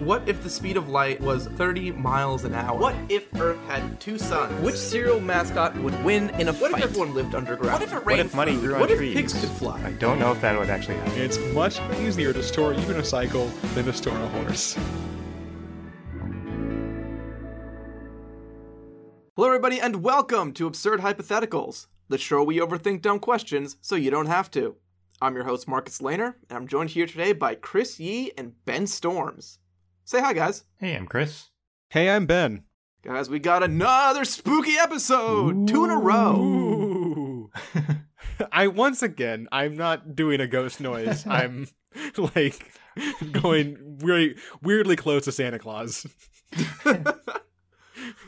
What if the speed of light was 30 miles an hour? What if Earth had two suns? Which cereal mascot would win in a What fight? if everyone lived underground? What if it What if money grew on What if trees? pigs could fly? I don't know if that would actually happen. It's much easier to store even a cycle than to store a horse. Hello, everybody, and welcome to Absurd Hypotheticals, the show we overthink dumb questions so you don't have to. I'm your host, Marcus Lehner, and I'm joined here today by Chris Yee and Ben Storms. Say hi, guys. Hey, I'm Chris. Hey, I'm Ben. Guys, we got another spooky episode! Two in a row! I once again, I'm not doing a ghost noise. I'm like going really weirdly close to Santa Claus.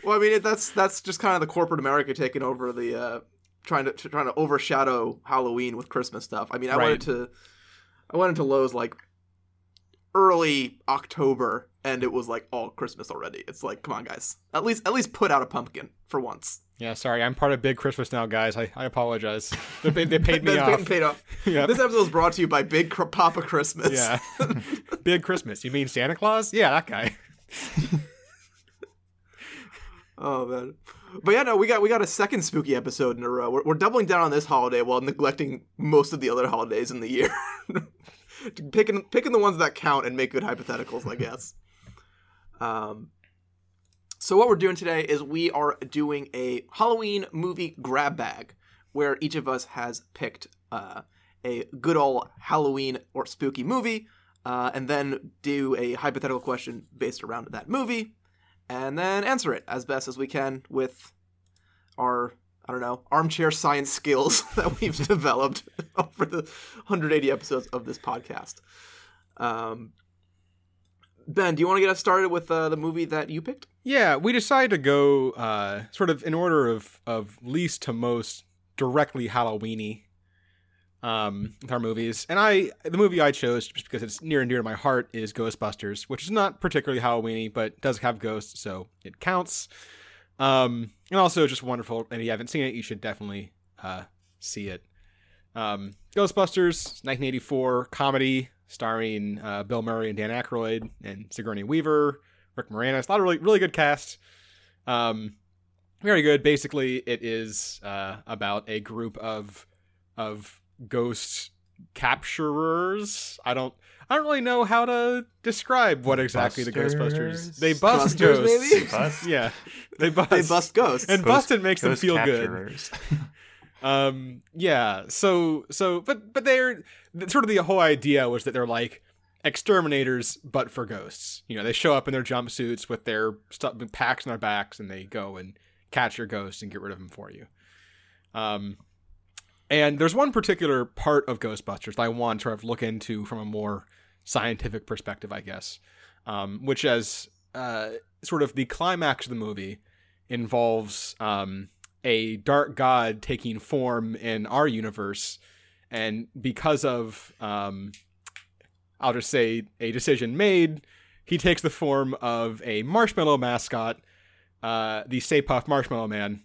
Well, I mean, it, that's that's just kind of the corporate America taking over the uh, trying to trying to overshadow Halloween with Christmas stuff. I mean, I Right. went into I went into Lowe's like early October, and it was like all Christmas already. It's like, come on, guys, at least at least put out a pumpkin for once. Yeah, sorry, I'm part of Big Christmas now, guys. I, I apologize. They, they, they paid me off. paid off. Yeah. This episode is brought to you by Big Cr- Papa Christmas. Yeah. Big Christmas. You mean Santa Claus? Yeah, that guy. Oh man. But yeah, no, we got we got a second spooky episode in a row. We're, we're doubling down on this holiday while neglecting most of the other holidays in the year. picking picking the ones that count and make good hypotheticals, I guess. Um. So what we're doing today is we are doing a Halloween movie grab bag, where each of us has picked uh, a good old Halloween or spooky movie, uh, and then do a hypothetical question based around that movie and then answer it as best as we can with our I don't know armchair science skills that we've developed over the 180 episodes of this podcast. Um, ben, do you want to get us started with uh, the movie that you picked? Yeah, we decided to go uh, sort of in order of, of least to most directly Halloweeny um, with our movies. And I, the movie I chose just because it's near and dear to my heart is Ghostbusters, which is not particularly Halloweeny, but does have ghosts, so it counts. Um, and also just wonderful. And if you haven't seen it, you should definitely uh, see it. Um, Ghostbusters, 1984 comedy starring uh, Bill Murray and Dan Aykroyd and Sigourney Weaver, Rick Moranis. A lot of really really good cast. Um, very good. Basically, it is uh, about a group of of ghost capturers. I don't. I don't really know how to describe what exactly the Ghostbusters. Busters? They bust Busters, ghosts. maybe? Bust? Yeah, they bust. They bust ghosts. And Ghost- busted makes them Ghost feel good. Um, yeah. So, so, but, but they're sort of the whole idea was that they're like exterminators, but for ghosts. You know, they show up in their jumpsuits with their stuff, packs on their backs, and they go and catch your ghost and get rid of them for you. Um, and there's one particular part of Ghostbusters that I want to sort of look into from a more scientific perspective, I guess, um, which as uh, sort of the climax of the movie involves um, a dark god taking form in our universe, and because of um, I'll just say a decision made, he takes the form of a marshmallow mascot, uh, the Stay Puft Marshmallow Man,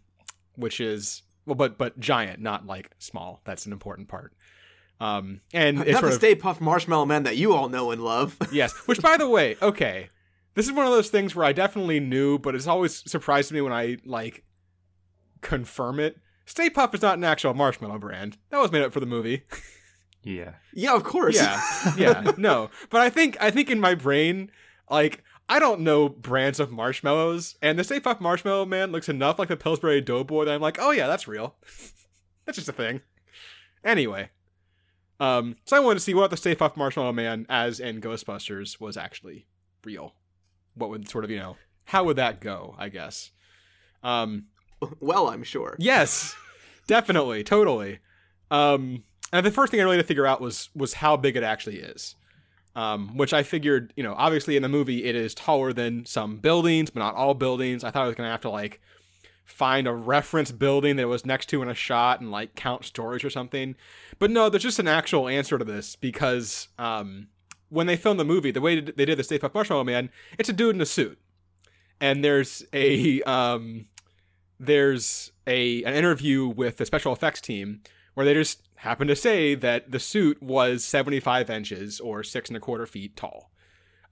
which is well, but but giant, not like small. That's an important part. Um, and it's Not sort the of Stay Puft Marshmallow Man that you all know and love. yes. Which, by the way, okay, this is one of those things where I definitely knew, but it's always surprised me when I like confirm it. Stay Puft is not an actual marshmallow brand. That was made up for the movie. yeah. yeah, of course. Yeah, yeah, no. But I think I think in my brain, like I don't know brands of marshmallows, and the Stay Puft Marshmallow Man looks enough like the Pillsbury Doughboy that I'm like, oh yeah, that's real. that's just a thing. Anyway, um, so I wanted to see what the Stay Puft Marshmallow Man, as in Ghostbusters, was actually real. What would sort of you know how would that go? I guess. Um, well, I'm sure. Yes, definitely, totally. Um, and the first thing I really had to figure out was was how big it actually is. Um, which I figured, you know, obviously in the movie it is taller than some buildings, but not all buildings. I thought I was gonna have to like find a reference building that was next to in a shot and like count stories or something. But no, there's just an actual answer to this because um, when they filmed the movie, the way they did the Stay Puft Marshmallow Man, it's a dude in a suit, and there's a um, there's a an interview with the special effects team where they just happen to say that the suit was 75 inches or six and a quarter feet tall.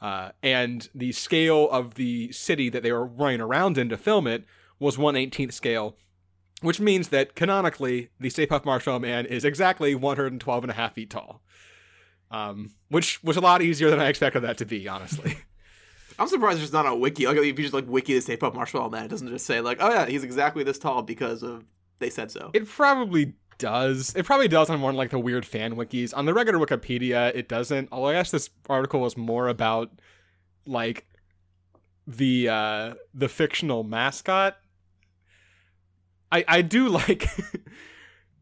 Uh, and the scale of the city that they were running around in to film it was 118th scale, which means that canonically, the Stay Puft Marshmallow Man is exactly 112 and a half feet tall. Um, which was a lot easier than I expected that to be, honestly. I'm surprised there's not a wiki. Like if you just like wiki the Stay Puft Marshmallow Man, it doesn't just say like, oh yeah, he's exactly this tall because of they said so. It probably does. It probably does on one like the weird fan wikis. On the regular Wikipedia, it doesn't. Although I guess this article was more about like the uh the fictional mascot. I I do like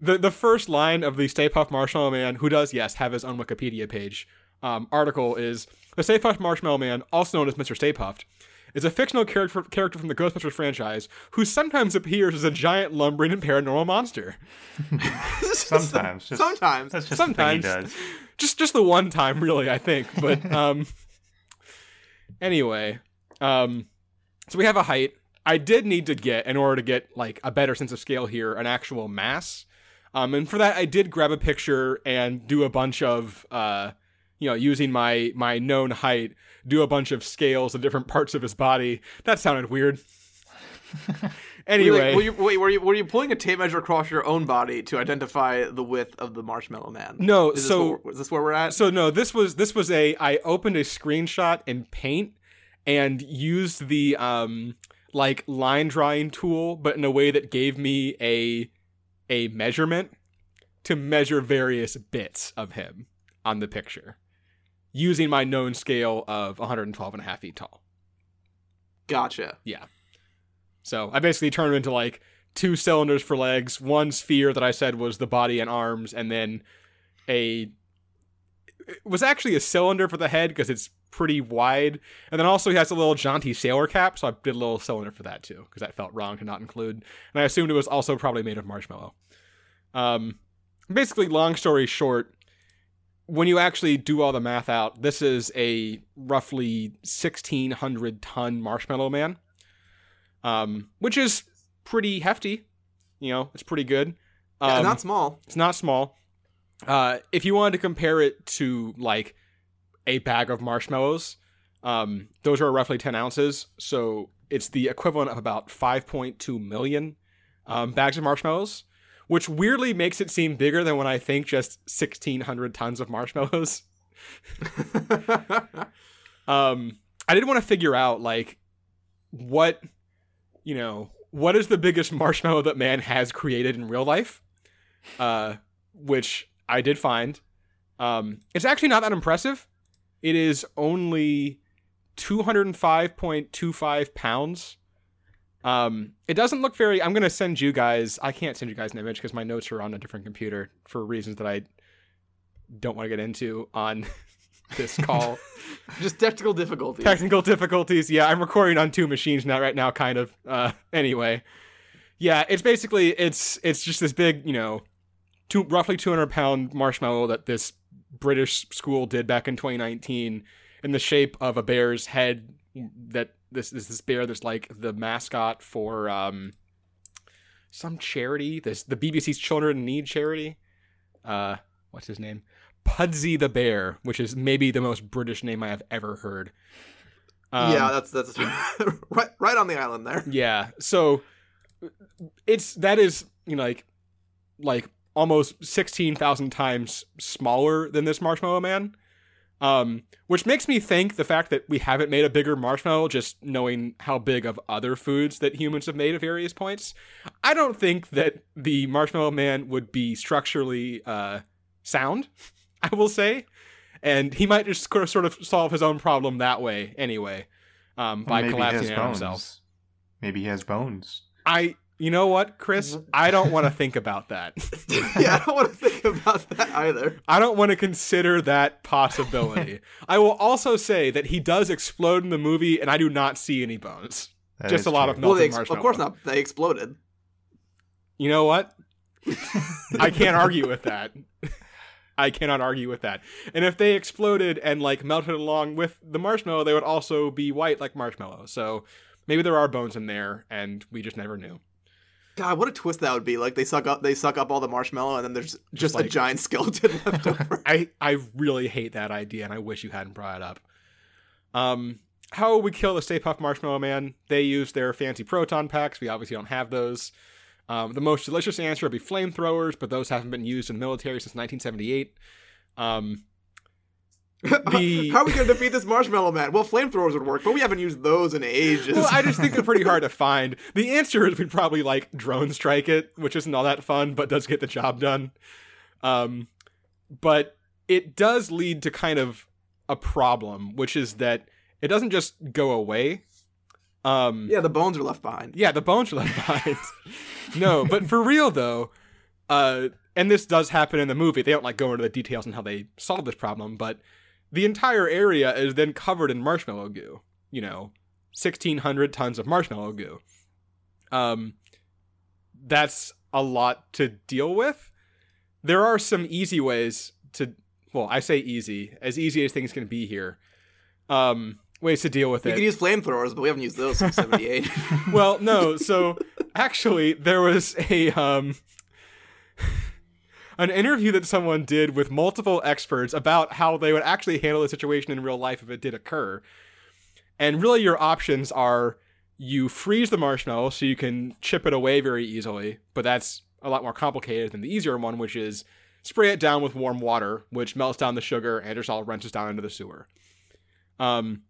the the first line of the Stay Puft Marshmallow Man, who does yes have his own Wikipedia page. Um, article is the Stay Puft Marshmallow Man, also known as Mr. Stay Puft, is a fictional character character from the Ghostbusters franchise who sometimes appears as a giant lumbering and paranormal monster. Sometimes. Just, Sometimes. That's just Sometimes. the thing he does. just just the one time really i think but um anyway um so we have a height i did need to get in order to get like a better sense of scale here an actual mass um and for that i did grab a picture and do a bunch of uh you know using my my known height do a bunch of scales of different parts of his body that sounded weird anyway Were you, wait, were you were you pulling a tape measure across your own body to identify the width of the Marshmallow Man? no Is so what we're- is this where we're at? So no, this was this was a I opened a screenshot in Paint and used the um like line drawing tool, but in a way that gave me a a measurement to measure various bits of him on the picture using my known scale of 112 and a half feet tall. gotcha. Yeah. So I basically turned him into like two cylinders for legs, one sphere that I said was the body and arms, and then a it was actually a cylinder for the head because it's pretty wide, and then also he has a little jaunty sailor cap, so I did a little cylinder for that too because that felt wrong to not include, and I assumed it was also probably made of marshmallow. Um, basically, long story short. When you actually do all the math out, this is a roughly 1600 ton marshmallow man um, which is pretty hefty. You know, it's pretty good. Um, Yeah, not small. it's not small. Uh, if you wanted to compare it to like a bag of marshmallows, um, those are roughly 10 ounces. So it's the equivalent of about 5.2 million um, bags of marshmallows, which weirdly makes it seem bigger than when I think just 1,600 tons of marshmallows. um i did want to figure out like what you know what is the biggest marshmallow that man has created in real life uh which i did find um it's actually not that impressive it is only 205.25 pounds um it doesn't look very i'm gonna send you guys i can't send you guys an image because my notes are on a different computer for reasons that i don't want to get into on this call Just technical difficulties. technical difficulties. Yeah, I'm recording on two machines now right now kind of. Uh anyway. Yeah, it's basically it's it's just this big, you know, two roughly 200 pound marshmallow that this British school did back in 2019 in the shape of a bear's head that this is this bear that's like the mascot for um some charity, this the BBC's Children in Need charity. Uh what's his name? Pudsey the Bear, which is maybe the most British name I have ever heard. Um, yeah, that's that's right right on the island there. yeah. So it's that is you know like like almost sixteen thousand times smaller than this Marshmallow Man. Um, which makes me think the fact that we haven't made a bigger marshmallow, just knowing how big of other foods that humans have made at various points, I don't think that the Marshmallow Man would be structurally uh, sound. I will say, and he might just sort of- solve his own problem that way anyway, um, by collapsing on himself. Maybe he has bones. I, you know what, Chris? Mm-hmm. I don't want to think about that. yeah, I don't want to think about that either. I don't want to consider that possibility. I will also say that he does explode in the movie, and I do not see any bones. That Just a lot true. of Well, melted they ex- marshmallow. of course not. They exploded. You know what? I can't argue with that. I cannot argue with that. And if they exploded and like melted along with the marshmallow, they would also be white like marshmallow. So maybe there are bones in there, and we just never knew. God, what a twist that would be! Like they suck up, they suck up all the marshmallow, and then there's just, a like- giant skeleton left over. I I really hate that idea, and I wish you hadn't brought it up. Um, how will we kill the Stay Puft Marshmallow Man? They use their fancy proton packs. We obviously don't have those. Um, the most delicious answer would be flamethrowers, but those haven't been used in the military since 1978. Um, the- How are we going to defeat this marshmallow man? Well, flamethrowers would work, but we haven't used those in ages. well, I just think they're pretty hard to find. The answer is we'd probably like drone strike it, which isn't all that fun, but does get the job done. Um, but it does lead to kind of a problem, which is that it doesn't just go away. Um, yeah, the bones are left behind. yeah, the bones are left behind. no, but for real though, uh, and this does happen in the movie. They don't like go into the details on how they solve this problem, but the entire area is then covered in marshmallow goo. You know, sixteen hundred tons of marshmallow goo. Um, that's a lot to deal with. There are some easy ways to. Well, I say easy, as easy as things can be here. Um, ways to deal with it. We it could use flamethrowers, but we haven't used those since '78. well, no. So actually, there was a um, an interview that someone did with multiple experts about how they would actually handle the situation in real life if it did occur. And really, your options are you freeze the marshmallow so you can chip it away very easily, but that's a lot more complicated than the easier one, which is spray it down with warm water, which melts down the sugar and just all wrenches down into the sewer. Um,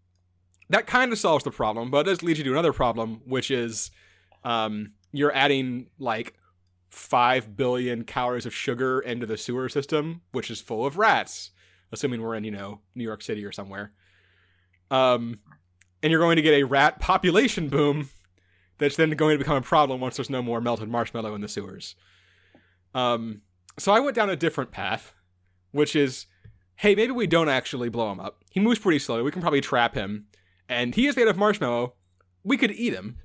that kind of solves the problem, but it does lead you to another problem, which is um, you're adding like five billion calories of sugar into the sewer system, which is full of rats. Assuming we're in, you know, New York City or somewhere. Um, and you're going to get a rat population boom that's then going to become a problem once there's no more melted marshmallow in the sewers. Um, so I went down a different path, which is, hey, maybe we don't actually blow him up. He moves pretty slowly. We can probably trap him, and he is made of marshmallow. We could eat him.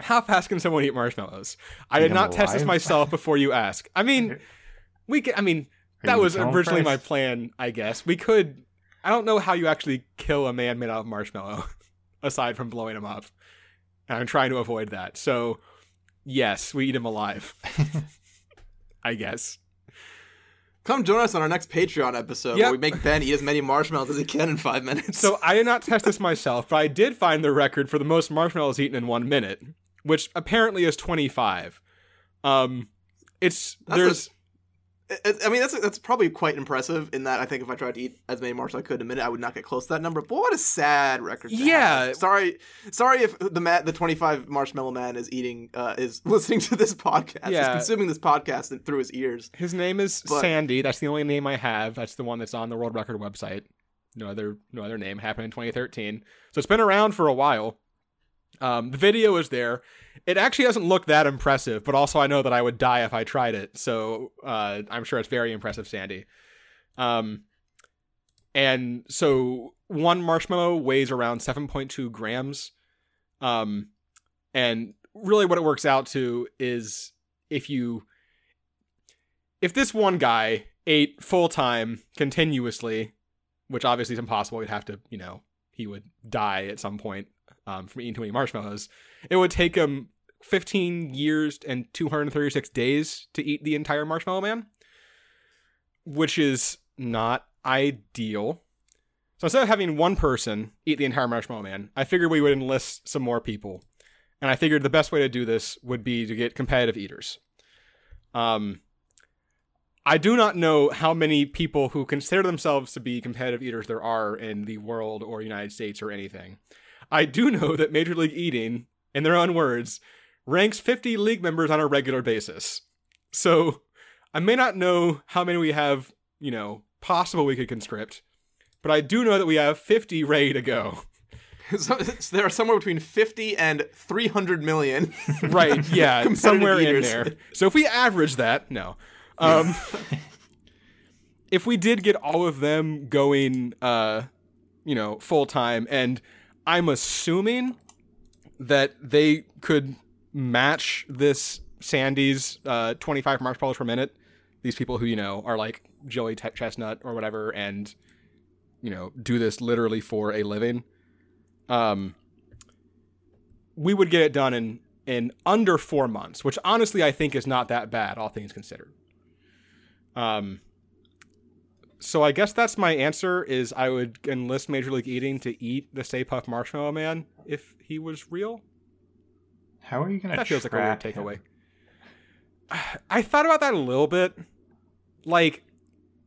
How fast can someone eat marshmallows? I did him not test this myself before you ask. I mean, we could. I mean, Are that was gonna originally my plan. I guess we could. I don't know how you actually kill a man made out of marshmallow, aside from blowing him up. And I'm trying to avoid that. So, yes, we eat him alive. I guess. Come join us on our next Patreon episode Yep. where we make Ben eat as many marshmallows as he can in five minutes. So I did not test this myself, but I did find the record for the most marshmallows eaten in one minute, which apparently is 25. Um, it's That's there's I- I mean, that's that's probably quite impressive. In that, I think if I tried to eat as many marshmallows as I could in a minute, I would not get close to that number. But what a sad record. Yeah. have. Sorry, sorry if the ma- the twenty five marshmallow man is eating uh, is listening to this podcast. Yeah. Is consuming this podcast through his ears. his name is But- Sandy. That's the only name I have. That's the one that's on the world record website. No other no other name happened in 2013. So it's been around for a while. Um, the video is there. It actually doesn't look that impressive, but also I know that I would die if I tried it. So uh, I'm sure it's very impressive, Sandy. Um, and so one marshmallow weighs around 7.2 grams. Um, and really what it works out to is if you if this one guy ate full time continuously, which obviously is impossible, he'd have to, you know, he would die at some point um, from eating too many marshmallows. It would take him 15 years and 236 days to eat the entire Marshmallow Man, which is not ideal. So instead of having one person eat the entire Marshmallow Man, I figured we would enlist some more people. And I figured the best way to do this would be to get competitive eaters. Um, I do not know how many people who consider themselves to be competitive eaters there are in the world or United States or anything. I do know that Major League Eating, in their own words, ranks 50 league members on a regular basis. So I may not know how many we have, you know, possible we could conscript, but I do know that we have 50 ready to go. so, so there are somewhere between fifty and three hundred million. right yeah somewhere eaters. in there so if we average that no um if we did get all of them going uh you know full time and i'm assuming that they could match this sandy's uh 25 marshmallows per minute these people who you know are like joey Te- chestnut or whatever and you know do this literally for a living um we would get it done in in under four months, which honestly I think is not that bad, all things considered. Um, so I guess that's my answer. Is I would enlist Major League Eating to eat the Stay Puft Marshmallow Man if he was real. How are you gonna? That feels like a weird him? takeaway. I thought about that a little bit. Like,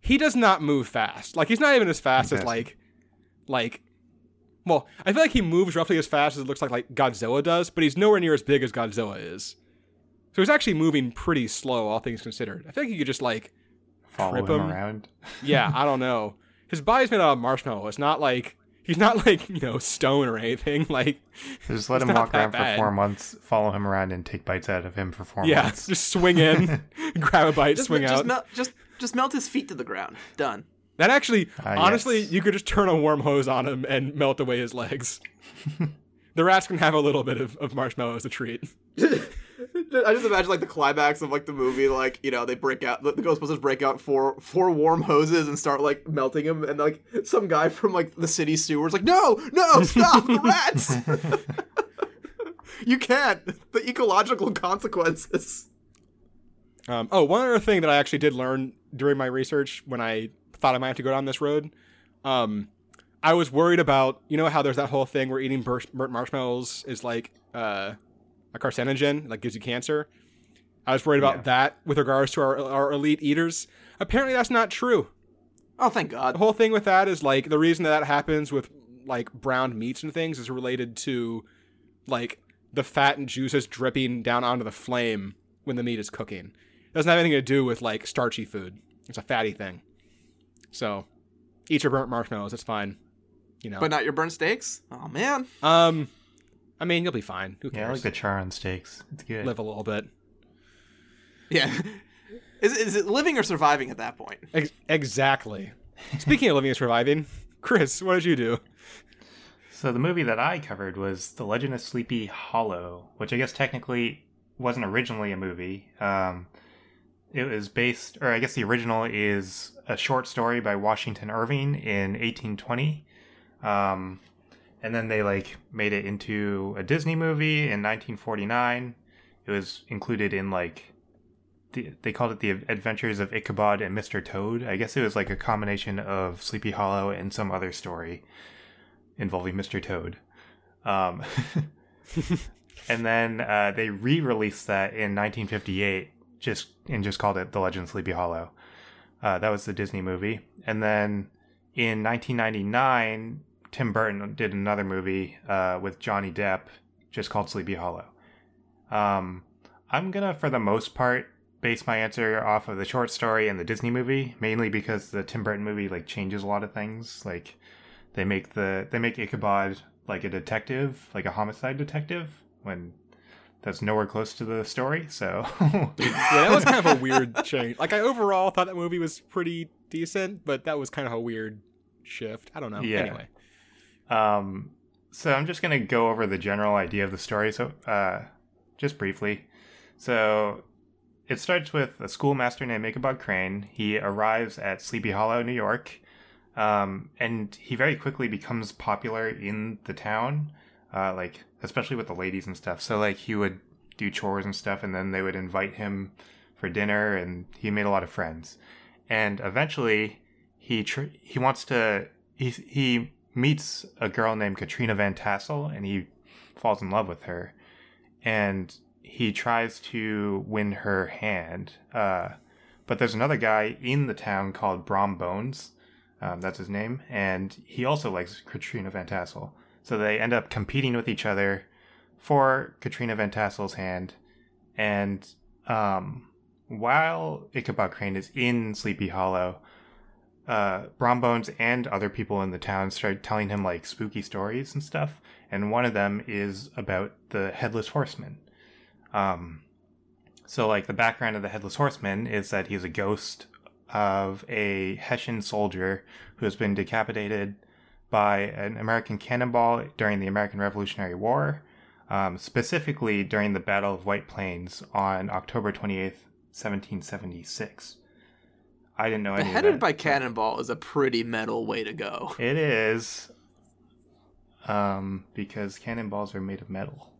he does not move fast. Like, he's not even as fast as like, like. Well, I feel like he moves roughly as fast as it looks like like Godzilla does, but he's nowhere near as big as Godzilla is. So he's actually moving pretty slow, all things considered. I think you could just like, Follow trip him him. around. yeah, I don't know. His body's made out of marshmallow. It's not like he's not like you know stone or anything. Like, Just let him walk around bad. for four months, follow him around, and take bites out of him for four yeah, months. just swing in, grab a bite, Just, swing just out. melt just just melt his feet to the ground. Done. That actually, Ah, honestly, yes. you could just turn a warm hose on him and melt away his legs. the rats can have a little bit of, of marshmallow as a treat. I just imagine like the climax of like the movie, like you know they break out the, the Ghostbusters break out four four warm hoses and start like melting him, and like some guy from like the city sewers like no no stop the rats, you can't the ecological consequences. Um, oh, one other thing that I actually did learn during my research when I thought I might have to go down this road, um, I was worried about you know how there's that whole thing where eating burnt, burnt marshmallows is like uh, a carcinogen, like gives you cancer. I was worried about Yeah. that with regards to our, our elite eaters. Apparently, that's not true. Oh thank God. the whole thing with that is like the reason that that happens with like browned meats and things is related to like the fat and juices dripping down onto the flame when the meat is cooking. It doesn't have anything to do with like starchy food. It's a fatty thing. So eat your burnt marshmallows. It's fine. You know. But not your burnt steaks. Oh man. um, I mean you'll be fine. Who cares? Yeah, I cares? like the char on steaks. It's good. Live a little bit. Yeah. Is, is it living or surviving at that point? Ex- exactly. Speaking of living and surviving, Chris, what did you do? So the movie that I covered was The Legend of Sleepy Hollow, which I guess technically wasn't originally a movie. Um, it was based, or I guess the original is a short story by Washington Irving in 1820. Um, and then they like made it into a Disney movie in 1949. It was included in like the, they called it the Adventures of Ichabod and Mr. Toad. I guess it was like a combination of Sleepy Hollow and some other story involving Mr. Toad. Um, and then uh, they re-released that in 1958, just and just called it The Legend of Sleepy Hollow. Uh, that was the Disney movie. And then in 1999, Tim Burton did another movie uh, with Johnny Depp, just called Sleepy Hollow. Um, I'm gonna, for the most part, base my answer off of the short story and the Disney movie, mainly because the Tim Burton movie like changes a lot of things. Like they make the they make Ichabod like a detective, like a homicide detective, when that's nowhere close to the story. So Yeah, that was kind of a weird change. Like I overall thought that movie was pretty decent, but that was kind of a weird shift. I don't know. Yeah. Anyway. Um, so I'm just gonna go over the general idea of the story. So, uh, just briefly. So, it starts with a schoolmaster named Ichabod Crane. He arrives at Sleepy Hollow, New York, um, and he very quickly becomes popular in the town, uh, like especially with the ladies and stuff. So, like he would do chores and stuff, and then they would invite him for dinner, and he made a lot of friends. And eventually, he tr- he wants to he he meets a girl named Katrina Van Tassel, and he falls in love with her, and he tries to win her hand. Uh, but there's another guy in the town called Brom Bones. Um, that's his name, and he also likes Katrina Van Tassel. So they end up competing with each other for Katrina Van Tassel's hand. And um, while Ichabod Crane is in Sleepy Hollow, uh, Brom Bones and other people in the town start telling him like spooky stories and stuff. And one of them is about the Headless Horseman. Um, so, like, the background of the Headless Horseman is that he's a ghost of a Hessian soldier who has been decapitated by an American cannonball during the American Revolutionary War, um, specifically during the Battle of White Plains on October 28th, 1776. I didn't know any of Beheaded that, by cannonball is a pretty metal way to go. It is. Um, because cannonballs are made of metal.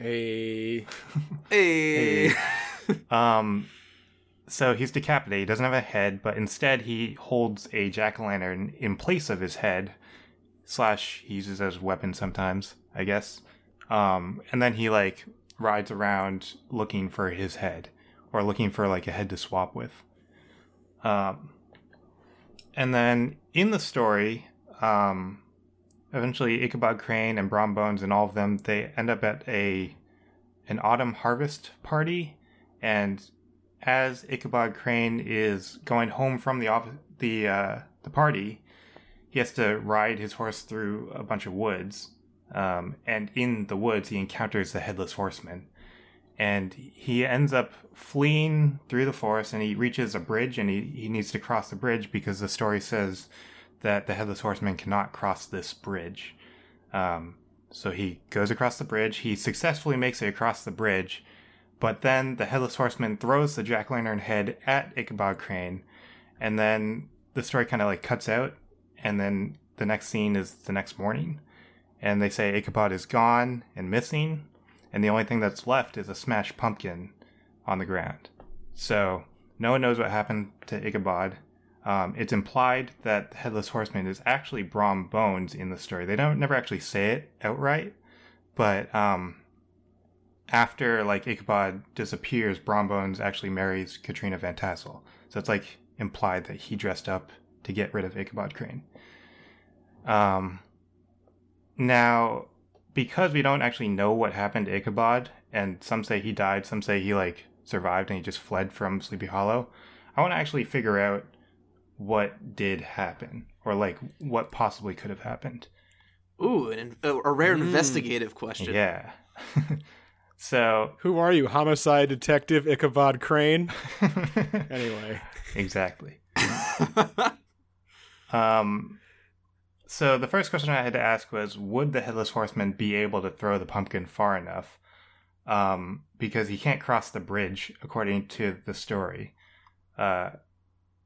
A Hey. Um, so he's decapitated. He doesn't have a head, but instead he holds a jack o' lantern in place of his head. Slash, he uses as a weapon sometimes, I guess. Um, and then he like rides around looking for his head, or looking for like a head to swap with. Um, and then in the story, um, eventually Ichabod Crane and Brom Bones and all of them they end up at a an autumn harvest party, and as Ichabod Crane is going home from the off- the uh, the party, he has to ride his horse through a bunch of woods. Um, and in the woods, he encounters the headless horseman, and he ends up fleeing through the forest. And he reaches a bridge, and he, he needs to cross the bridge because the story says that the headless horseman cannot cross this bridge. Um, so he goes across the bridge. He successfully makes it across the bridge, but then the headless horseman throws the jack lantern head at Ichabod Crane, and then the story kind of like cuts out, and then the next scene is the next morning, and they say Ichabod is gone and missing, and the only thing that's left is a smashed pumpkin on the ground. So no one knows what happened to Ichabod. Um, it's implied that the headless horseman is actually Brom Bones in the story. They don't never actually say it outright, but um, after like Ichabod disappears, Brom Bones actually marries Katrina Van Tassel. So it's like implied that he dressed up to get rid of Ichabod Crane. Um, now, because we don't actually know what happened to Ichabod, and some say he died, some say he like survived and he just fled from Sleepy Hollow, I want to actually figure out what did happen or like what possibly could have happened. Ooh, an, a, a rare Mm. investigative question. Yeah. so Who are you, homicide detective Ichabod Crane? Anyway, exactly. Um, so the first question I had to ask was, would the headless horseman be able to throw the pumpkin far enough? Um, because he can't cross the bridge according to the story. Uh,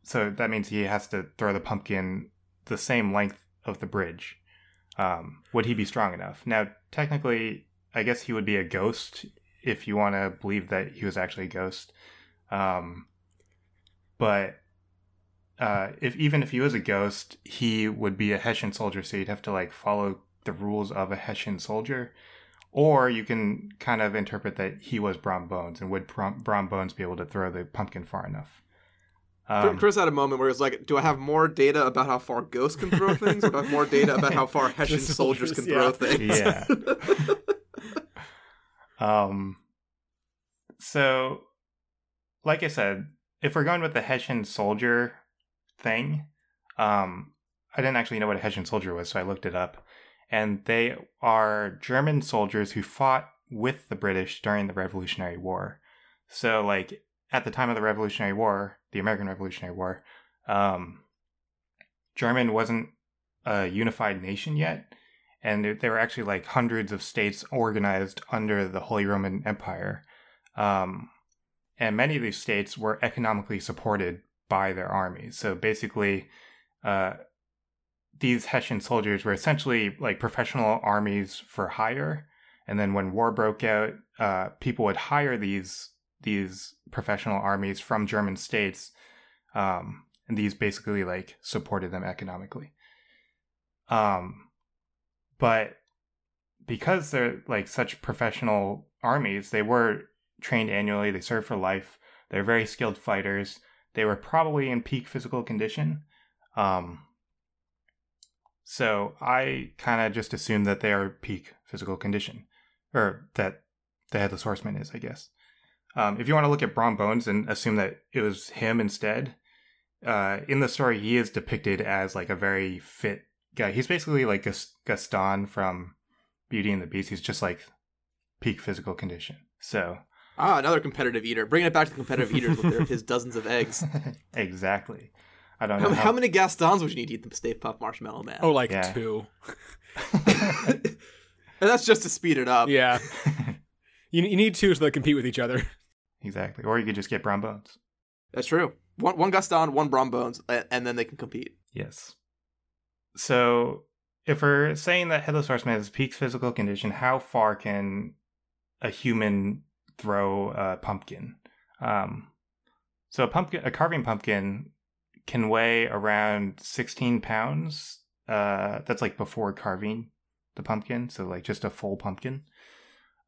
so that means he has to throw the pumpkin the same length of the bridge. Um, would he be strong enough? Now, technically, I guess he would be a ghost if you want to believe that he was actually a ghost. Um, but uh, if even if he was a ghost, he would be a Hessian soldier, so you'd have to like follow the rules of a Hessian soldier. Or you can kind of interpret that he was Brom Bones, and would Brom, Brom Bones be able to throw the pumpkin far enough? Um, Chris had a moment where he was like, "Do I have more data about how far ghosts can throw things, or do I have more data about how far Hessian The soldiers can soldiers, throw things?" Yeah. Um, so, like I said, if we're going with the Hessian soldier thing, um, I didn't actually know what a Hessian soldier was, so I looked it up. And they are German soldiers who fought with the British during the Revolutionary War. So, like, at the time of the Revolutionary War, the American Revolutionary War, um, German wasn't a unified nation yet and there- were actually like hundreds of states organized under the Holy Roman Empire. Um, and many of these states were economically supported by their armies. So basically, uh, these Hessian soldiers were essentially like professional armies for hire. And then when war broke out, uh, people would hire these these professional armies from German states, um, and these basically like supported them economically. Um, but because they're like such professional armies, they were trained annually. They served for life. They're very skilled fighters. They were probably in peak physical condition. Um, so I kind of just assumed that they are peak physical condition, or that the headless horseman is, I guess. Um, if you want to look at Brom Bones and assume that it was him instead, uh, in the story he is depicted as like a very fit guy. He's basically like Gas- Gaston from Beauty and the Beast. He's just like peak physical condition. So ah, another competitive eater. Bringing it back to the competitive eaters with their, his dozens of eggs. exactly. I don't know How, how, how many Gastons would you need to eat the Stay Puft Marshmallow Man? oh, like Yeah. two. and that's just to speed it up. Yeah, you, you need two so they compete with each other. exactly. Or you could just get Brom Bones. That's true. One, one Gaston, one Brom Bones, and, and then they can compete. Yes. So if we're saying that headless horseman is peak physical condition, how far can a human throw a pumpkin? Um, So a pumpkin, a carving pumpkin, can weigh around 16 pounds. Uh, that's like before carving the pumpkin, so like just a full pumpkin.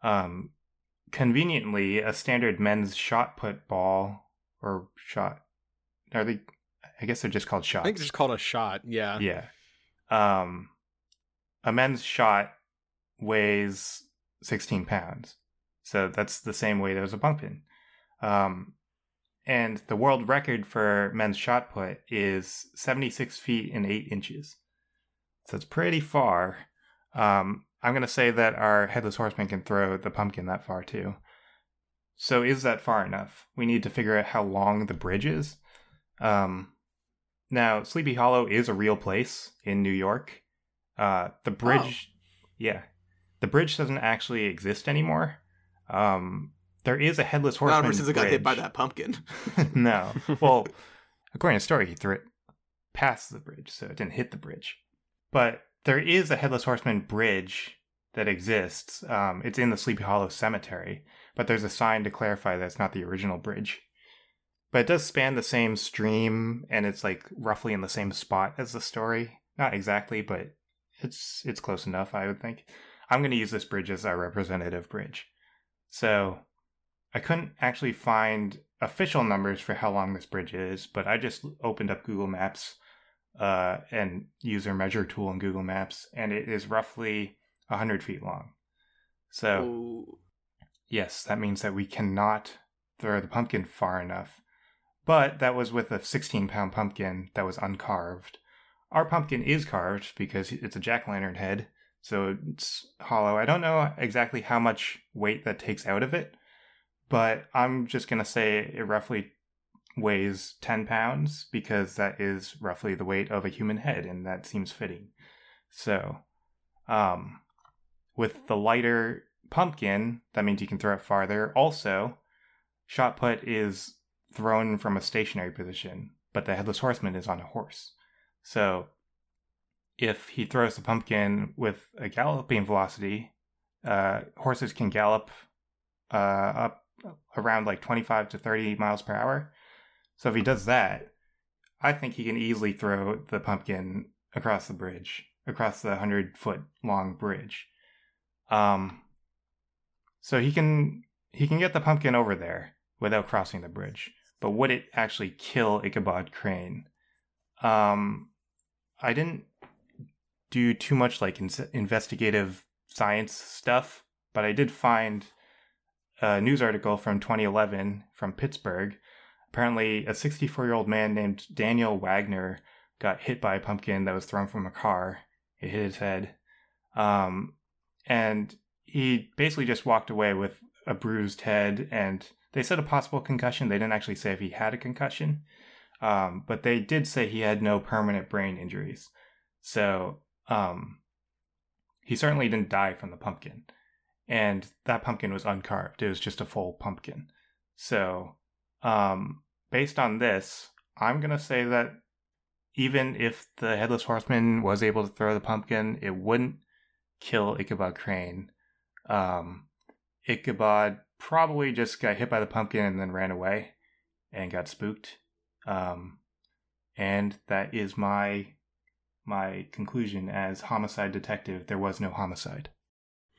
Um, conveniently, a standard men's shot put ball or shot are they? I guess they're just called shots. I think it's just called a shot. Yeah. Yeah. Um, a men's shot weighs 16 pounds. So that's the same weight as a pumpkin. Um, and the world record for men's shot put is 76 feet and 8 inches. So it's pretty far. Um, I'm going to say that our headless horseman can throw the pumpkin that far too. So is that far enough? We need to figure out how long the bridge is. Um, now, Sleepy Hollow is a real place in New York. Uh, the bridge, yeah, the bridge doesn't actually exist anymore. Um, there is a headless horseman. Not ever since it got hit by bridge. that pumpkin. no. Well, according to the story, he threw it past the bridge, so it didn't hit the bridge. But there is a Headless Horseman bridge that exists. Um, it's in the Sleepy Hollow Cemetery, but there's a sign to clarify that it's not the original bridge. But it does span the same stream, and it's like roughly in the same spot as the story. Not exactly, but it's it's close enough, I would think. I'm going to use this bridge as our representative bridge. So I couldn't actually find official numbers for how long this bridge is, but I just opened up Google Maps uh, and user measure tool in Google Maps, and it is roughly 100 feet long. So, Ooh. yes, that means that we cannot throw the pumpkin far enough. But that was with a 16 pound pumpkin that was uncarved. Our pumpkin is carved because it's a jack o' lantern head, so it's hollow. I don't know exactly how much weight that takes out of it, but I'm just going to say it roughly weighs 10 pounds because that is roughly the weight of a human head, and that seems fitting. So, um, with the lighter pumpkin, that means you can throw it farther. Also, shot put is thrown from a stationary position, but the headless horseman is on a horse. So, if he throws the pumpkin with a galloping velocity, uh, horses can gallop uh, up around like 25 to 30 miles per hour. So if he does that, I think he can easily throw the pumpkin across the bridge, across the 100 foot long bridge. Um, so he can he can get the pumpkin over there without crossing the bridge. But would it actually kill Ichabod Crane? Um, I didn't do too much like in- investigative science stuff, but I did find a news article from 2011 from Pittsburgh. Apparently, a 64 year old man named Daniel Wagner got hit by a pumpkin that was thrown from a car. It hit his head. Um, and he basically just walked away with a bruised head. And they said a possible concussion. They didn't actually say if he had a concussion. Um, but they did say he had no permanent brain injuries. So um, he certainly didn't die from the pumpkin. And that pumpkin was uncarved. It was just a full pumpkin. So, um, based on this, I'm going to say that even if the Headless Horseman was able to throw the pumpkin, it wouldn't kill Ichabod Crane. Um, Ichabod probably just got hit by the pumpkin and then ran away and got spooked. Um, and that is my my conclusion as homicide detective. There was no homicide.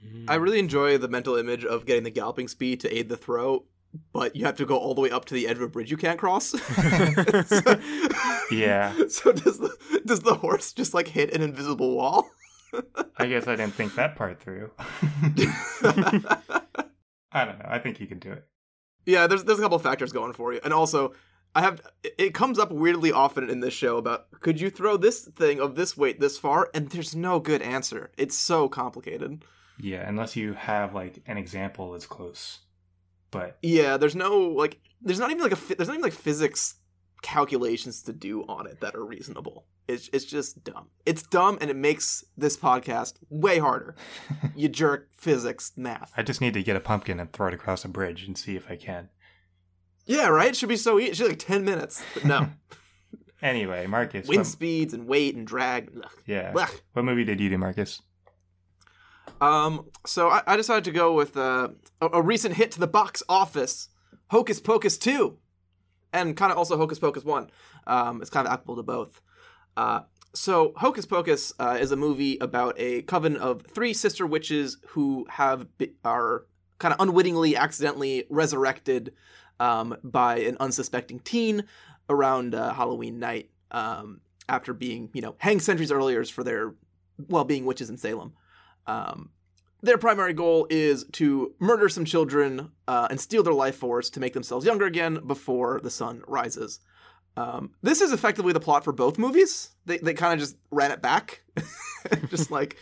Hmm. I really enjoy the mental image of getting the galloping speed to aid the throw, but you have to go all the way up to the edge of a bridge you can't cross. So- Yeah. So does the does the horse just like hit an invisible wall? I guess I didn't think that part through. I don't know. I think you can do it. yeah, there's there's a couple factors going for you, and also I have it- comes up weirdly often in this show about could you throw this thing of this weight this far, and there's no good answer. It's so complicated. Yeah, unless you have like an example that's close. But Yeah, there's no like there's not even like a there's not even like physics calculations to do on it that are reasonable. It's it's just dumb. It's dumb and it makes this podcast way harder. you jerk physics math. I just need to get a pumpkin and throw it across a bridge and see if I can. Yeah, right. It should be so easy. It should be like ten minutes. But no, Anyway, Marcus. wind what- speeds and weight and drag. Ugh. yeah. Blech. What movie did you do, Marcus? Um, so I, I decided to go with uh, a, a recent hit to the box office, Hocus Pocus two. and kind of also Hocus Pocus one. Um, it's kind of applicable to both. Uh, so Hocus Pocus uh, is a movie about a coven of three sister witches who have be- are kind of unwittingly, accidentally resurrected um, by an unsuspecting teen around uh, Halloween night um, after being, you know, hanged centuries earlier for their well being witches in Salem. Um, their primary goal is to murder some children uh, and steal their life force to make themselves younger again before the sun rises. Um, this is effectively the plot for both movies. They, they kind of just ran it back, just like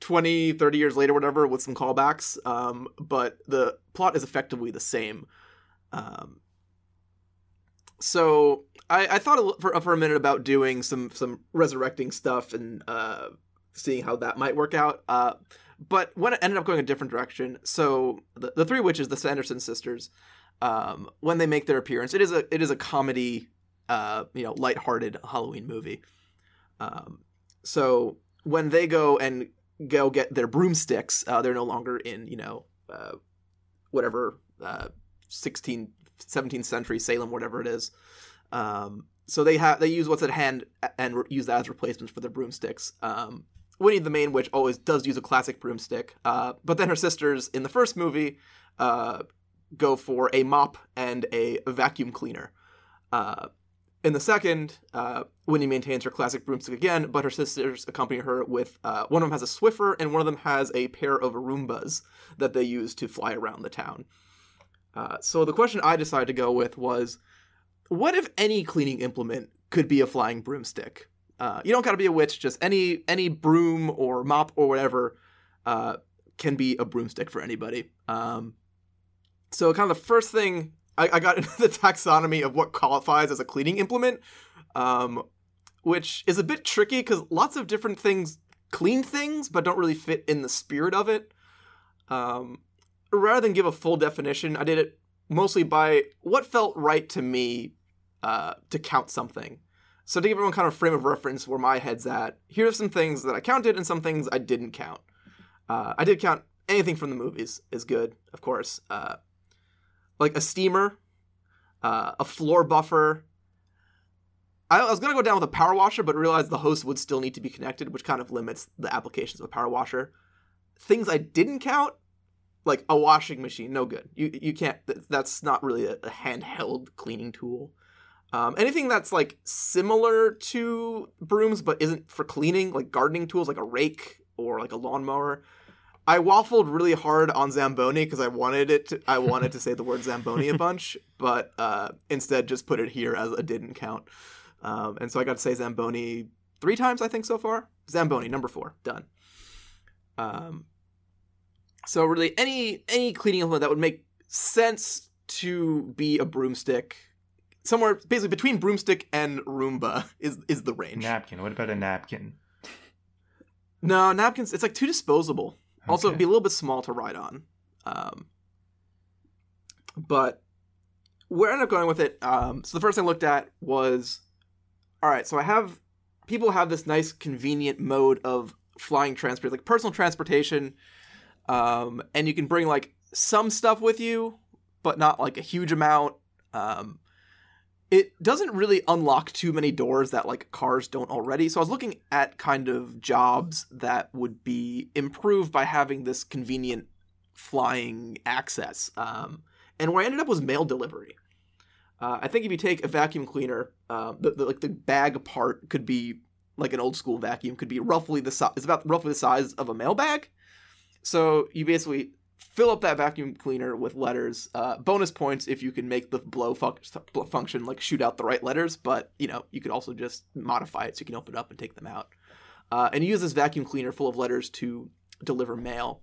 20, 30 years later, whatever, with some callbacks. Um, but the plot is effectively the same. Um, so I, I thought for, for a minute about doing some some resurrecting stuff and uh, seeing how that might work out. Uh, but when it ended up going a different direction, so the, the three witches, the Sanderson sisters, um, when they make their appearance, it is a it is a comedy, uh, you know, lighthearted Halloween movie. Um, so when they go and go get their broomsticks, uh, they're no longer in you know uh, whatever uh, 16th, 17th century Salem, whatever it is. Um, so they have they use what's at hand and re- use that as replacements for their broomsticks. Um, Winnie the main witch always does use a classic broomstick, uh, but then her sisters in the first movie uh, go for a mop and a vacuum cleaner. Uh, in the second, uh, Winnie maintains her classic broomstick again, but her sisters accompany her with uh, one of them has a Swiffer and one of them has a pair of Roombas that they use to fly around the town. Uh, so the question I decided to go with was, what if any cleaning implement could be a flying broomstick? Uh, you don't got to be a witch. Just any any broom or mop or whatever uh, can be a broomstick for anybody. Um, so kind of the first thing I, I, got into the taxonomy of what qualifies as a cleaning implement, um, which is a bit tricky because lots of different things clean things but don't really fit in the spirit of it. Um, rather than give a full definition, I did it mostly by what felt right to me uh, to count something. So to give everyone kind of frame of reference where my head's at, here are some things that I counted and some things I didn't count. Uh, I did count anything from the movies is good, of course. Uh, like a steamer, uh, a floor buffer. I, I was gonna go down with a power washer, but realized the host would still need to be connected, which kind of limits the applications of a power washer. Things I didn't count, like a washing machine, no good. You you can't. That's not really a, a handheld cleaning tool. Um, anything that's like similar to brooms but isn't for cleaning, like gardening tools, like a rake or like a lawnmower. I waffled really hard on Zamboni because I wanted it. To, I wanted to say the word Zamboni a bunch, but uh, instead just put it here as a didn't count. Um, and so I got to say Zamboni three times, I think, so far. Zamboni number four, done. Um, so really, any any cleaning implement that would make sense to be a broomstick somewhere basically between broomstick and Roomba is is the range. Napkin. What about a napkin? No, napkins. It's like too disposable. Okay. Also, it'd be a little bit small to ride on. Um, but where I ended up going with it. Um, so the first thing I looked at was, all right. So I have people have this nice convenient mode of flying transport, like personal transportation, um, and you can bring like some stuff with you, but not like a huge amount. Um, it doesn't really unlock too many doors that like cars don't already. So I was looking at kind of jobs that would be improved by having this convenient flying access. Um, and where I ended up was mail delivery. Uh, I think if you take a vacuum cleaner, uh, the, the, like the bag part could be like an old school vacuum, could be roughly the size. It's about roughly the size of a mail bag. So you basically fill up that vacuum cleaner with letters. Uh, bonus points if you can make the blow fu- function like shoot out the right letters, but you know you could also just modify it so you can open it up and take them out. Uh, and use this vacuum cleaner full of letters to deliver mail.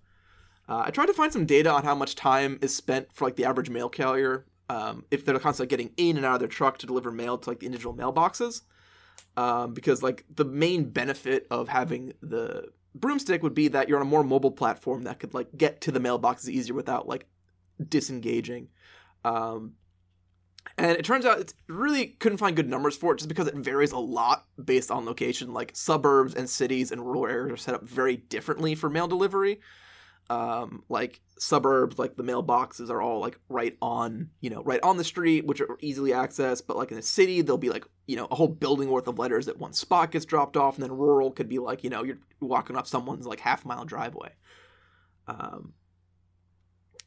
Uh, I tried to find some data on how much time is spent for like the average mail carrier um, if they're constantly getting in and out of their truck to deliver mail to like the individual mailboxes. Um, because like the main benefit of having the broomstick would be that you're on a more mobile platform that could like get to the mailboxes easier without like disengaging. Um, and it turns out it really couldn't find good numbers for it just because it varies a lot based on location. Like suburbs and cities and rural areas are set up very differently for mail delivery. Um, like suburbs, like the mailboxes are all like right on, you know, right on the street, which are easily accessed. But like in a city, there'll be like, you know, a whole building worth of letters at one spot gets dropped off, and then rural could be like, you know, you're walking up someone's like half mile driveway. Um,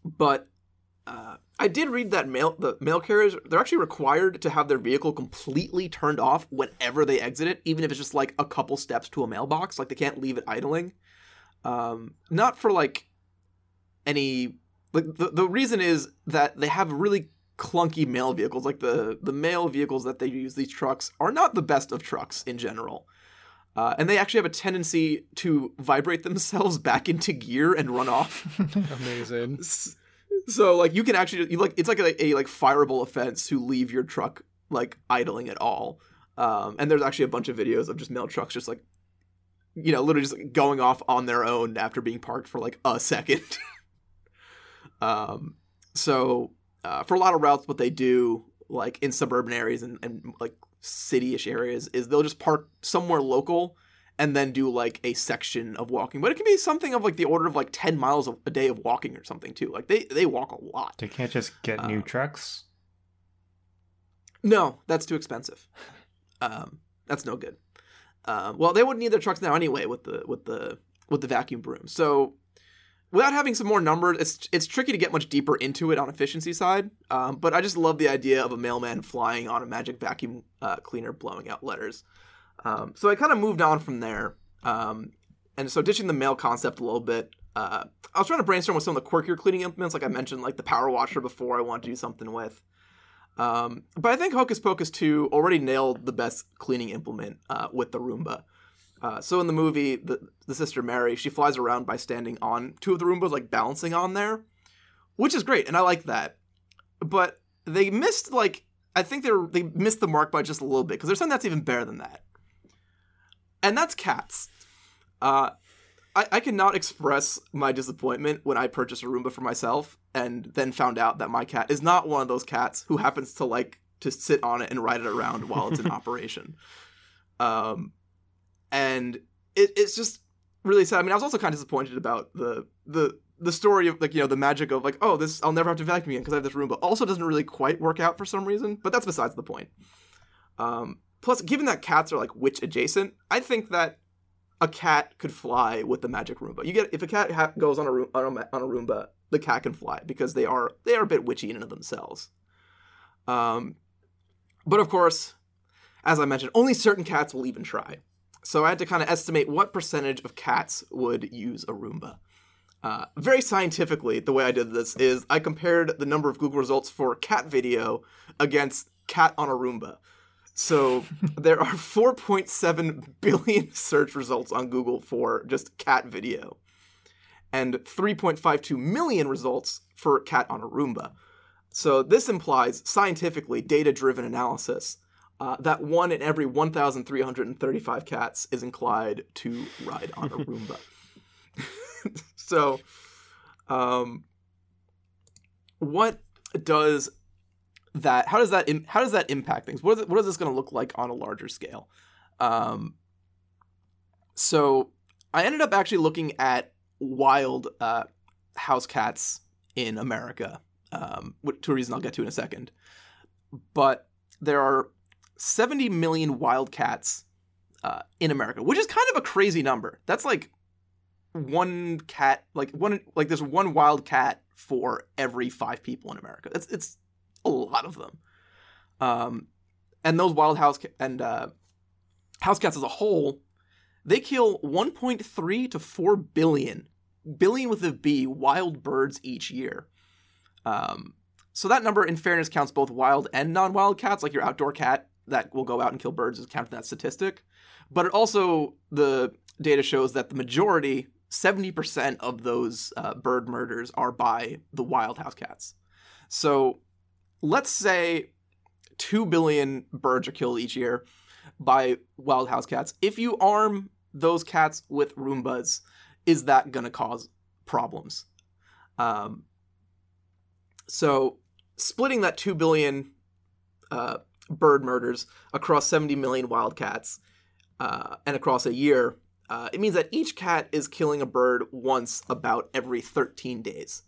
but uh, I did read that mail the mail carriers they're actually required to have their vehicle completely turned off whenever they exit it, even if it's just like a couple steps to a mailbox. Like they can't leave it idling. Um, not for like any like the, the reason is that they have really clunky mail vehicles. Like the the mail vehicles that they use these trucks are not the best of trucks in general. Uh, and they actually have a tendency to vibrate themselves back into gear and run off. Amazing. so like you can actually you like it's like a, a like fireable offense to leave your truck like idling at all. Um, and there's actually a bunch of videos of just mail trucks just like you know literally just like, going off on their own after being parked for like a second um so uh, for a lot of routes what they do like in suburban areas and, and like city-ish areas is they'll just park somewhere local and then do like a section of walking. But it can be something of like the order of like 10 miles a day of walking or something too. Like they they walk a lot. They can't just get new Uh, trucks. no that's too expensive. Um that's no good. Um well they wouldn't need their trucks now anyway with the with the with the vacuum broom. So without having some more numbers it's it's tricky to get much deeper into it on efficiency side um, but i just love the idea of a mailman flying on a magic vacuum uh, cleaner blowing out letters. Um, so i kind of moved on from there um, and so ditching the mail concept a little bit uh, i was trying to brainstorm with some of the quirkier cleaning implements like i mentioned like the power washer before i wanted to do something with. Um, but i think hocus pocus 2 already nailed the best cleaning implement uh, with the roomba uh, so in the movie, the, the sister Mary, she flies around by standing on two of the Roombas, like balancing on there, which is great, and I like that. But they missed like I think they were, they missed the mark by just a little bit because there's something that's even better than that, and that's cats. Uh, I, I cannot express my disappointment when I purchased a Roomba for myself and then found out that my cat is not one of those cats who happens to like to sit on it and ride it around while it's in operation. Um, and it, it's just really sad. I mean, I was also kind of disappointed about the the the story of like you know the magic of like oh this I'll never have to vacuum again because I have this room, but also doesn't really quite work out for some reason. But that's besides the point. Um, plus, given that cats are like witch adjacent, I think that a cat could fly with the magic Roomba. You get if a cat ha- goes on a, room, on a on a Roomba, the cat can fly because they are they are a bit witchy in and of themselves. Um, but of course, as I mentioned, only certain cats will even try. So I had to kind of estimate what percentage of cats would use a Roomba. Uh, very scientifically, the way I did this is I compared the number of Google results for cat video against cat on a Roomba. So there are 4.7 billion search results on Google for just cat video, and 3.52 million results for cat on a Roomba. So this implies scientifically data driven analysis uh, that one in every 1,335 cats is inclined to ride on a Roomba. so, um, what does that? How does that? Im- how does that impact things? What is, what is this going to look like on a larger scale? Um, so, I ended up actually looking at wild uh, house cats in America. Um, to a reason I'll get to in a second, but there are 70 million wild cats uh, in America, which is kind of a crazy number. That's like one cat, like one, like there's one wild cat for every five people in America. That's it's a lot of them. Um, and those wild house ca- and uh, house cats as a whole, they kill 1.3 to 4 billion, billion with a B, wild birds each year. Um, so that number, in fairness, counts both wild and non-wild cats, like your outdoor cat that will go out and kill birds is counted in that statistic. But it also the data shows that the majority, seventy percent of those uh, bird murders are by the wild house cats. So let's say two billion birds are killed each year by wild house cats. If you arm those cats with Roombas, is that going to cause problems? Um, so splitting that 2 billion uh, bird murders across 70 million wildcats uh, and across a year uh, it means that each cat is killing a bird once about every 13 days.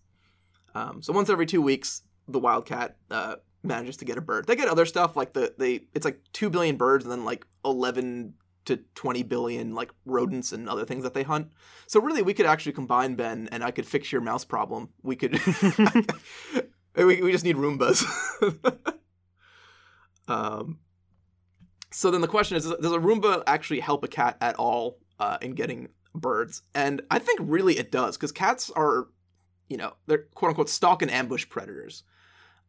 Um, so once every two weeks, the wildcat uh, manages to get a bird. They get other stuff like the they it's like two billion birds and then like 11 to 20 billion like rodents and other things that they hunt. So really, we could actually combine Ben, and I could fix your mouse problem. We could. we, we just need Roombas. um. So then the question is: Does a Roomba actually help a cat at all uh, in getting birds? And I think really it does, because cats are, you know, they're quote unquote stalk and ambush predators.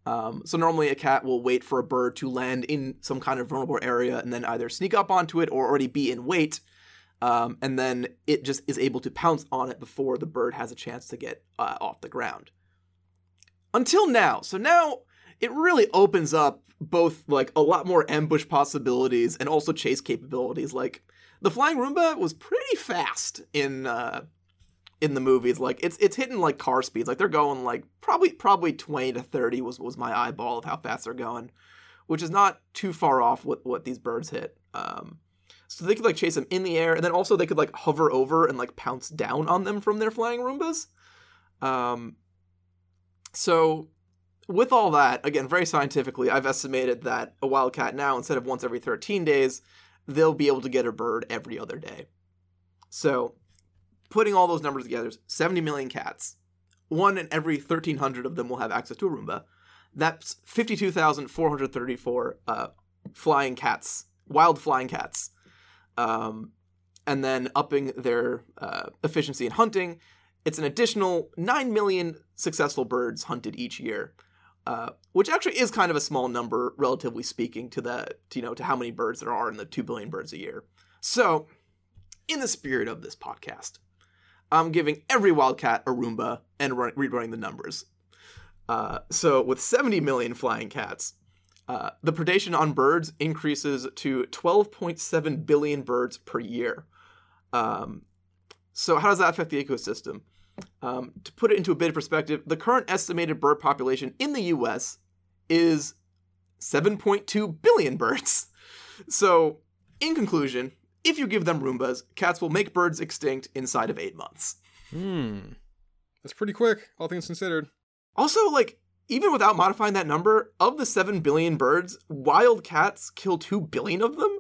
Um, so normally a cat will wait for a bird to land in some kind of vulnerable area and then either sneak up onto it or already be in wait. Um, and then it just is able to pounce on it before the bird has a chance to get uh, off the ground. Until now. So now it really opens up both like a lot more ambush possibilities and also chase capabilities. Like the flying Roomba was pretty fast in uh, in the movies. Like it's it's hitting like car speeds. Like they're going like probably probably twenty to thirty was was my eyeball of how fast they're going, which is not too far off what what these birds hit. Um, so they could like chase them in the air, and then also they could like hover over and like pounce down on them from their flying Roombas. Um, so with all that, again, very scientifically, I've estimated that a wildcat now, instead of once every 13 days, they'll be able to get a bird every other day. So putting all those numbers together, 70 million cats. One in every 1,300 of them will have access to a Roomba. That's 52,434 uh, flying cats, wild flying cats. Um, and then upping their uh, efficiency in hunting, it's an additional 9 million successful birds hunted each year. Uh, which actually is kind of a small number, relatively speaking, to the to, you know to how many birds there are in the two billion birds a year. So, in the spirit of this podcast, I'm giving every wildcat a Roomba and run, rerunning the numbers. Uh, so with 70 million flying cats, uh, the predation on birds increases to 12.7 billion birds per year. Um, so how does that affect the ecosystem? Um, to put it into a bit of perspective, the current estimated bird population in the U.S. is 7.2 billion birds. So, in conclusion, if you give them Roombas, cats will make birds extinct inside of eight months. Hmm. That's pretty quick, all things considered. Also, like, even without modifying that number, of the 7 billion birds, wild cats kill 2 billion of them?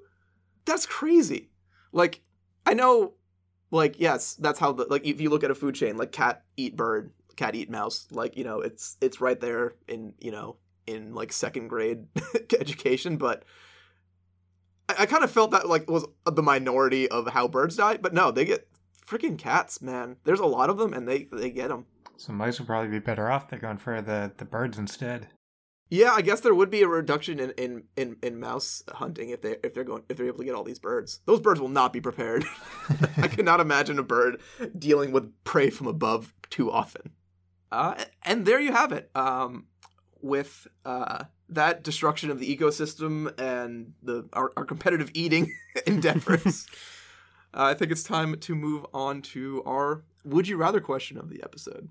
That's crazy. Like, I know, like, yes, that's how the, like, if you look at a food chain, like, cat eat bird, cat eat mouse, like, you know, it's, it's right there in, you know, in, like, second grade education, but I, I kind of felt that like was the minority of how birds die, but no, they get freaking cats, man. There's a lot of them, and they they get them. So mice would probably be better off. They're going for the, the birds instead. Yeah, I guess there would be a reduction in, in, in, in mouse hunting if they if they're going if they're able to get all these birds. Those birds will not be prepared. I cannot imagine a bird dealing with prey from above too often. Uh, and there you have it. Um, with uh, that destruction of the ecosystem and the our, our competitive eating endeavors, uh, I think it's time to move on to our would you rather question of the episode.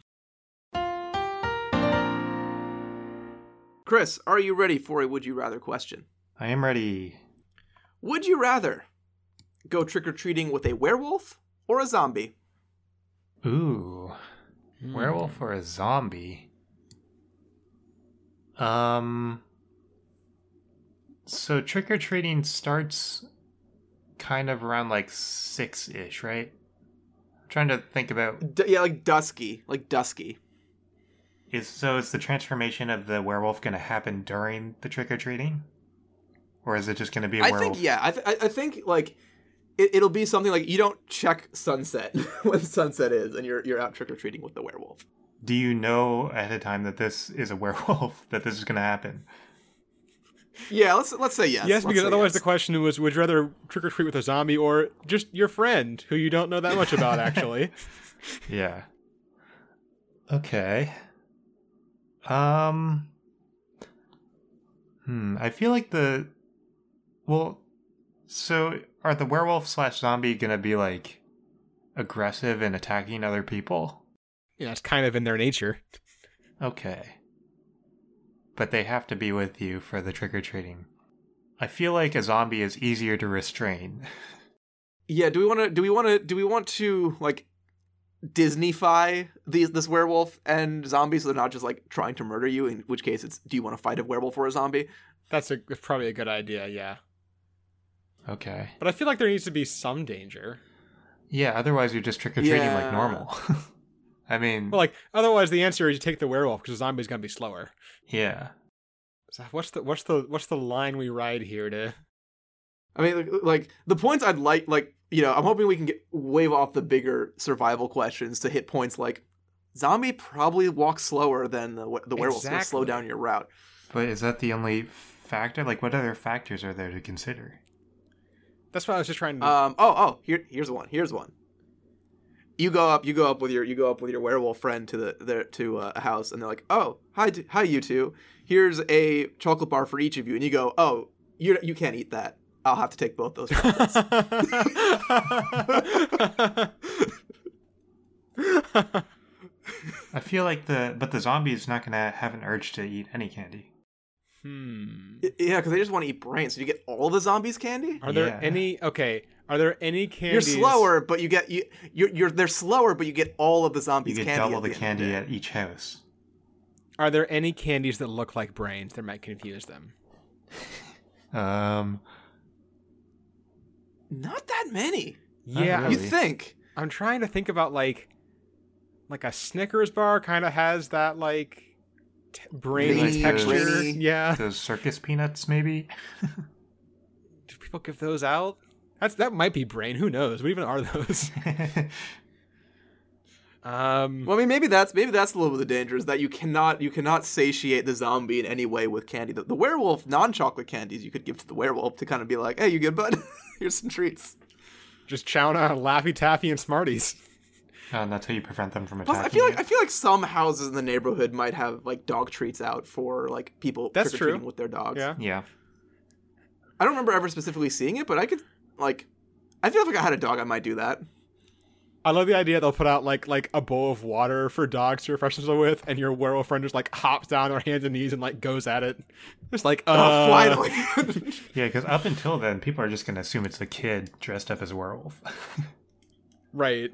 Chris, are you ready for a would you rather question? I am ready. Would you rather go trick or treating with a werewolf or a zombie? Ooh. Hmm. Werewolf or a zombie? Um. So trick or treating starts kind of around like six ish, right? I'm trying to think about D- yeah, like dusky, like dusky. Is so is the transformation of the werewolf going to happen during the trick or treating, or is it just going to be a I werewolf? think yeah. I, th- I I think like it, it'll be something like you don't check sunset when sunset is, and you're you're out trick or treating with the werewolf. Do you know ahead of time that this is a werewolf that this is going to happen? Yeah, let's let's say yes. Yes, Let's because otherwise yes. the question was would you rather trick or treat with a zombie or just your friend who you don't know that much about, actually? Yeah. Okay. Um. Hmm. I feel like the. Well, so are the werewolf slash zombie gonna be like aggressive and attacking other people? Yeah, it's kind of in their nature. Okay. But they have to be with you for the trick or treating. I feel like a zombie is easier to restrain. Yeah, do we want to? Do we want to? Do we want to like Disneyfy these this werewolf and zombies? So they're not just like trying to murder you. In which case, it's do you want to fight a werewolf or a zombie? That's a probably a good idea. Yeah, Okay. but I feel like there needs to be some danger. Yeah, otherwise you're just trick or treating Yeah. like normal. I mean, Well, like otherwise, the answer is you take the werewolf because the zombie's gonna be slower. yeah. So what's the what's the what's the line we ride here to? I mean, like, like the points I'd like, like you know, I'm hoping we can get wave off the bigger survival questions to hit points like zombie probably walks slower than the, the werewolf. So slow down your route. But is that the only factor? Like, what other factors are there to consider? That's what I was just trying to. Um. Oh. Oh. Here. Here's one. Here's one. You go up. You go up with your. You go up with your werewolf friend to the there to uh, a house, and they're like, "Oh, hi, hi, you two. Here's a chocolate bar for each of you." And you go, "Oh, you you can't eat that. I'll have to take both those chocolates." I feel like the but the zombie is not gonna have an urge to eat any candy. hmm. yeah, because they just want to eat brains. So you get all the zombies candy. Are there Yeah. any? Okay. Are there any candies? You're slower, but you get you you're, you're they're slower, but you get all of the zombies. Candy. You get candy. double at the candy day. at each house. Are there any candies that look like brains that might confuse them? Um, Not that many. Yeah, really. You think? I'm trying to think about like, like a Snickers bar kind of has that like t- brainy Veiny, texture. brainy. Yeah. those circus peanuts, maybe. Do people give those out? That's that might be brain. Who knows? What even are those? Um. Well, I mean, maybe that's maybe that's a little bit of the danger is that you cannot you cannot satiate the zombie in any way with candy. The, the werewolf non-chocolate candies you could give to the werewolf to kind of be like, "Hey, you good, bud? Here's some treats." just chowing on Laffy Taffy and Smarties. Oh, and that's how you prevent them from Plus, attacking. I feel like you. I feel like some houses in the neighborhood might have like dog treats out for like people That's trick-or-treating true. with their dogs. Yeah. yeah. I don't remember ever specifically seeing it, but I could like. I feel like if I had a dog, I might do that. I love the idea they'll put out like like a bowl of water for dogs to refresh themselves with, and your werewolf friend just like hops down on their hands and knees and like goes at it. Just like uh, oh, finally. Yeah, because up until then, people are just going to assume it's a kid dressed up as a werewolf. right.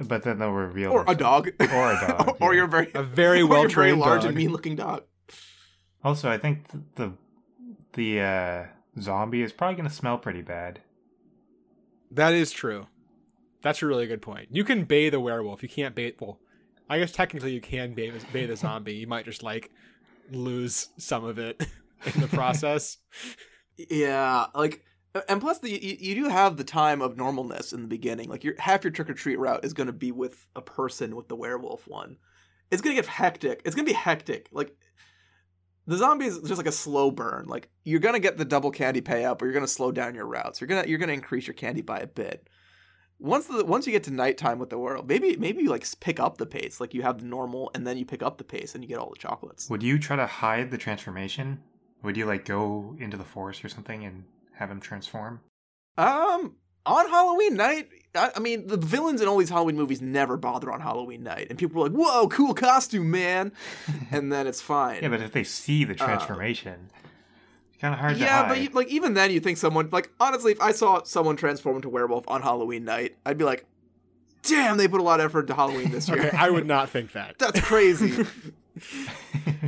but then they'll reveal. or a dog. Or a dog, or yeah. you're very A very well trained large dog. and mean looking dog. Also, I think th- the the uh, zombie is probably going to smell pretty bad. That is true. That's a really good point. You can bathe a werewolf. You can't bathe. Well, I guess technically you can bathe, bathe a zombie. You might just like lose some of it in the process. Yeah, like, and plus, the you, you do have the time of normalness in the beginning. Like, your half your trick or treat route is going to be with a person with the werewolf one. It's going to get hectic. It's going to be hectic. Like, the zombie is just like a slow burn. Like, you're going to get the double candy payout, but you're going to slow down your routes. You're gonna you're gonna increase your candy by a bit. Once the once you get to nighttime with the world, maybe maybe you like pick up the pace. Like you have the normal, and then you pick up the pace, and you get all the chocolates. Would you try to hide the transformation? Would you like go into the forest or something and have him transform? Um, on Halloween night, I, I mean, the villains in all these Halloween movies never bother on Halloween night, and people are like, "Whoa, cool costume, man!" and then it's fine. Yeah, but if they see the transformation, it's kind of hard to yeah, but you, like even then, you think someone like honestly, if I saw someone transform into werewolf on Halloween night, I'd be like, "Damn, they put a lot of effort into Halloween this year." Okay, I would not think that. That's crazy.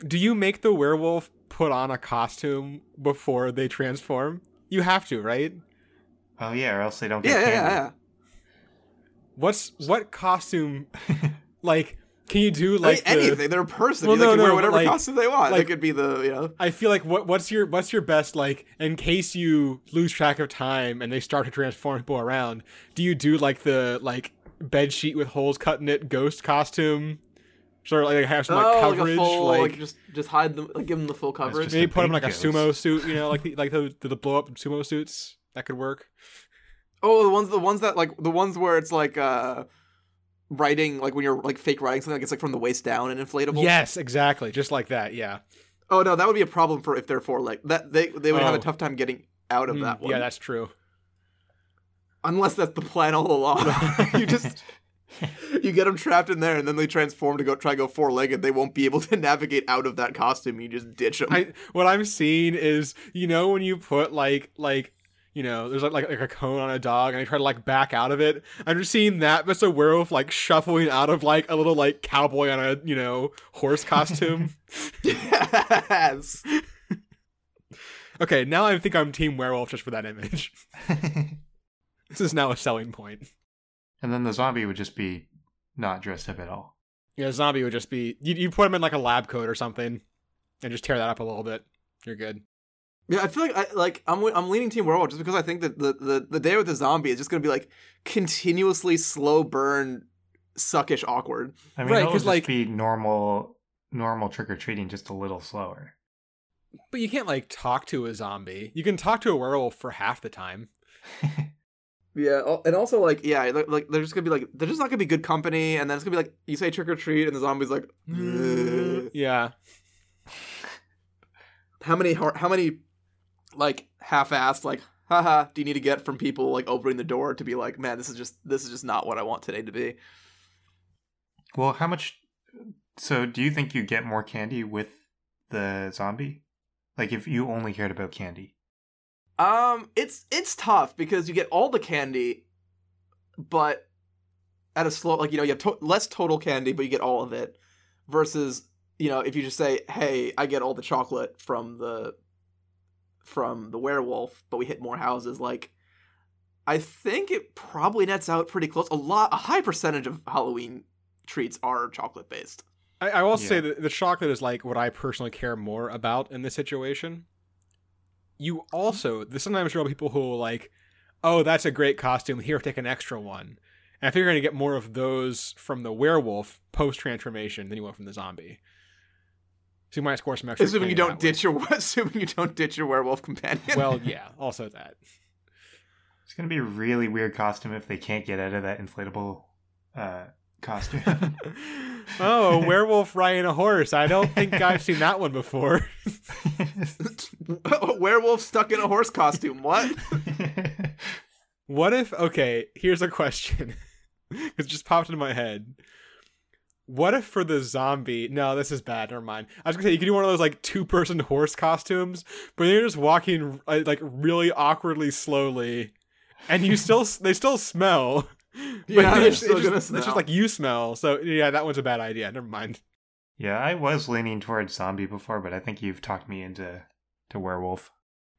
Do you make the werewolf put on a costume before they transform? You have to, right? oh yeah, or else they don't yeah, get yeah, candy. yeah, yeah. What's what costume? Like, can you do I like mean, the- anything. They're a person. Well, they no, can no, wear whatever like- costume they want. like- they could be the you know. I feel like what what's your what's your best like in case you lose track of time and they start to transform people around? Do you do like the like bed sheet with holes cut in it ghost costume? Sort of like have some like oh, coverage, like a full, like, like, just just hide them, like give them the full coverage. just- maybe put them in like a sumo suit, you know, like the like the the blow up sumo suits that could work. Oh, the ones the ones that like the ones where it's like uh writing like when you're like fake writing something like it's like from the waist down and inflatable. Yes, exactly, just like that. Yeah, Oh no, that would be a problem for if they're four like that they they would have Oh. a tough time getting out of Mm, that one. yeah, that's true. Unless that's the plan all along. you just you get them trapped in there and then they transform to go try to go four legged. They won't be able to navigate out of that costume. You just ditch them. I what I'm seeing is you know when you put like like you know, there's like, like like a cone on a dog, and they try to like back out of it. I'm just seeing that, a werewolf like shuffling out of like a little like cowboy on a you know horse costume. yes. okay, now I think I'm Team Werewolf just for that image. this is now a selling point. and then the zombie would just be not dressed up at all. Yeah, zombie would just be you. You put him in like a lab coat or something, and just tear that up a little bit. You're good. Yeah, I feel like I like I'm I'm leaning Team Werewolf just because I think that the the, the day with the zombie is just gonna be like continuously slow burn, suckish awkward. I mean, Right, it'll 'cause, just like- be normal, normal trick or treating, just a little slower. But you can't like talk to a zombie. You can talk to a werewolf for half the time. Yeah, and also like yeah, like, like they're just gonna be like they're just not gonna be good company, and then it's gonna be like you say trick or treat, and the zombie's like, "Ugh." Yeah. how many how many like half-assed like haha do you need to get from people like opening the door to be like man this is just this is just not what I want today to be. well, how much? So, do you think you get more candy with the zombie? Like, if you only cared about candy? Um, it's it's tough because you get all the candy, but at a slow like you know you have to- less total candy, but you get all of it. Versus you know if you just say, hey, I get all the chocolate from the from the werewolf, but we hit more houses. Like, I think it probably nets out pretty close. A lot, a high percentage of Halloween treats are chocolate based. I, I will say that the chocolate is like what I personally care more about in this situation. You also, there's sometimes there are people who will like, oh, that's a great costume. Here, take an extra one. And I think you're going to get more of those from the werewolf post transformation than you will from the zombie. So you might score some extra. Assuming you candy don't that way. ditch your assuming you don't ditch your werewolf companion. Well, yeah, also that. It's gonna be a really weird costume if they can't get out of that inflatable uh, costume. Oh, a werewolf riding a horse. I don't think I've seen that one before. a werewolf stuck in a horse costume. What? What if okay, here's a question. it just popped into my head. What if for the zombie no, this is bad, never mind. I was gonna say you could do one of those like two person horse costumes, but you're just walking uh, like really awkwardly slowly, and you still they still smell. But Yeah, it's, they're still just, gonna it's smell. just like you smell. So yeah, that one's a bad idea. Never mind. yeah, I was leaning towards zombie before, but I think you've talked me into to werewolf.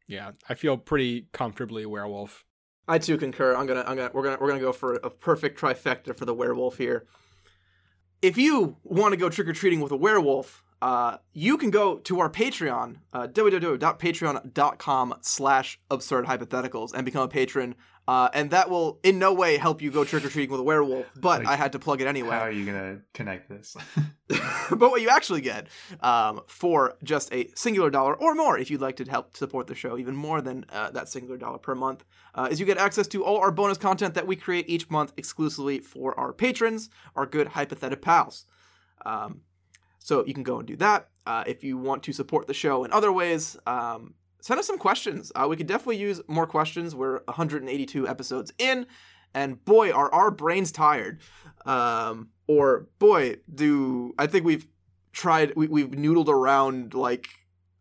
Yeah, I feel pretty comfortably werewolf. I too concur. I'm gonna, I'm gonna, we're gonna, we're gonna go for a perfect trifecta for the werewolf here. If you want to go trick or treating with a werewolf, uh, you can go to our Patreon, uh, www.patreon.com/slash absurd hypotheticals, and become a patron. Uh, and that will in no way help you go trick or treating with a werewolf. But Like, I had to plug it anyway. How are you gonna connect this? but what you actually get um, for just a singular dollar or more, if you'd like to help support the show even more than uh, that singular dollar per month, uh, is you get access to all our bonus content that we create each month exclusively for our patrons, our good hypothetical pals. Um, so you can go and do that. Uh, if you want to support the show in other ways, um, send us some questions. Uh, we could definitely use more questions. We're 182 episodes in, and boy, are our brains tired. Um, or boy, do I think we've tried, we, we've noodled around like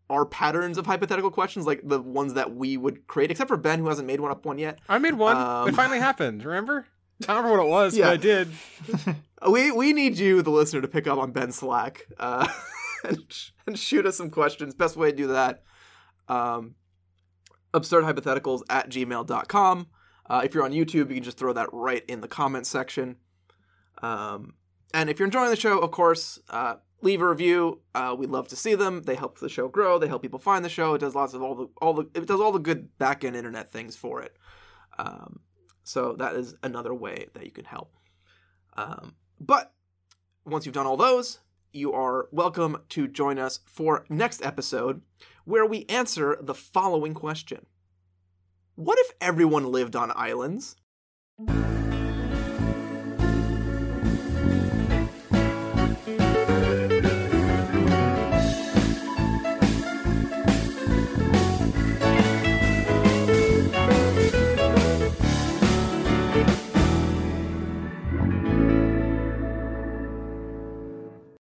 our patterns of hypothetical questions, like the ones that we would create, except for Ben, who hasn't made one up one yet. I made one. Um, it finally happened. Remember? I don't remember what it was, Yeah. but I did. We we need you, the listener, to pick up on Ben's Slack uh, and, and shoot us some questions. Best way to do that, um, absurdhypotheticals at gmail.com. Uh, if you're on YouTube, you can just throw that right in the comments section. Um, and if you're enjoying the show, of course, uh, leave a review. Uh, we love to see them. They help the show grow. They help people find the show. It does lots of all the all the it does all the good back end internet things for it. Um, so that is another way that you can help. Um, but once you've done all those, you are welcome to join us for next episode where we answer the following question. What if everyone lived on islands?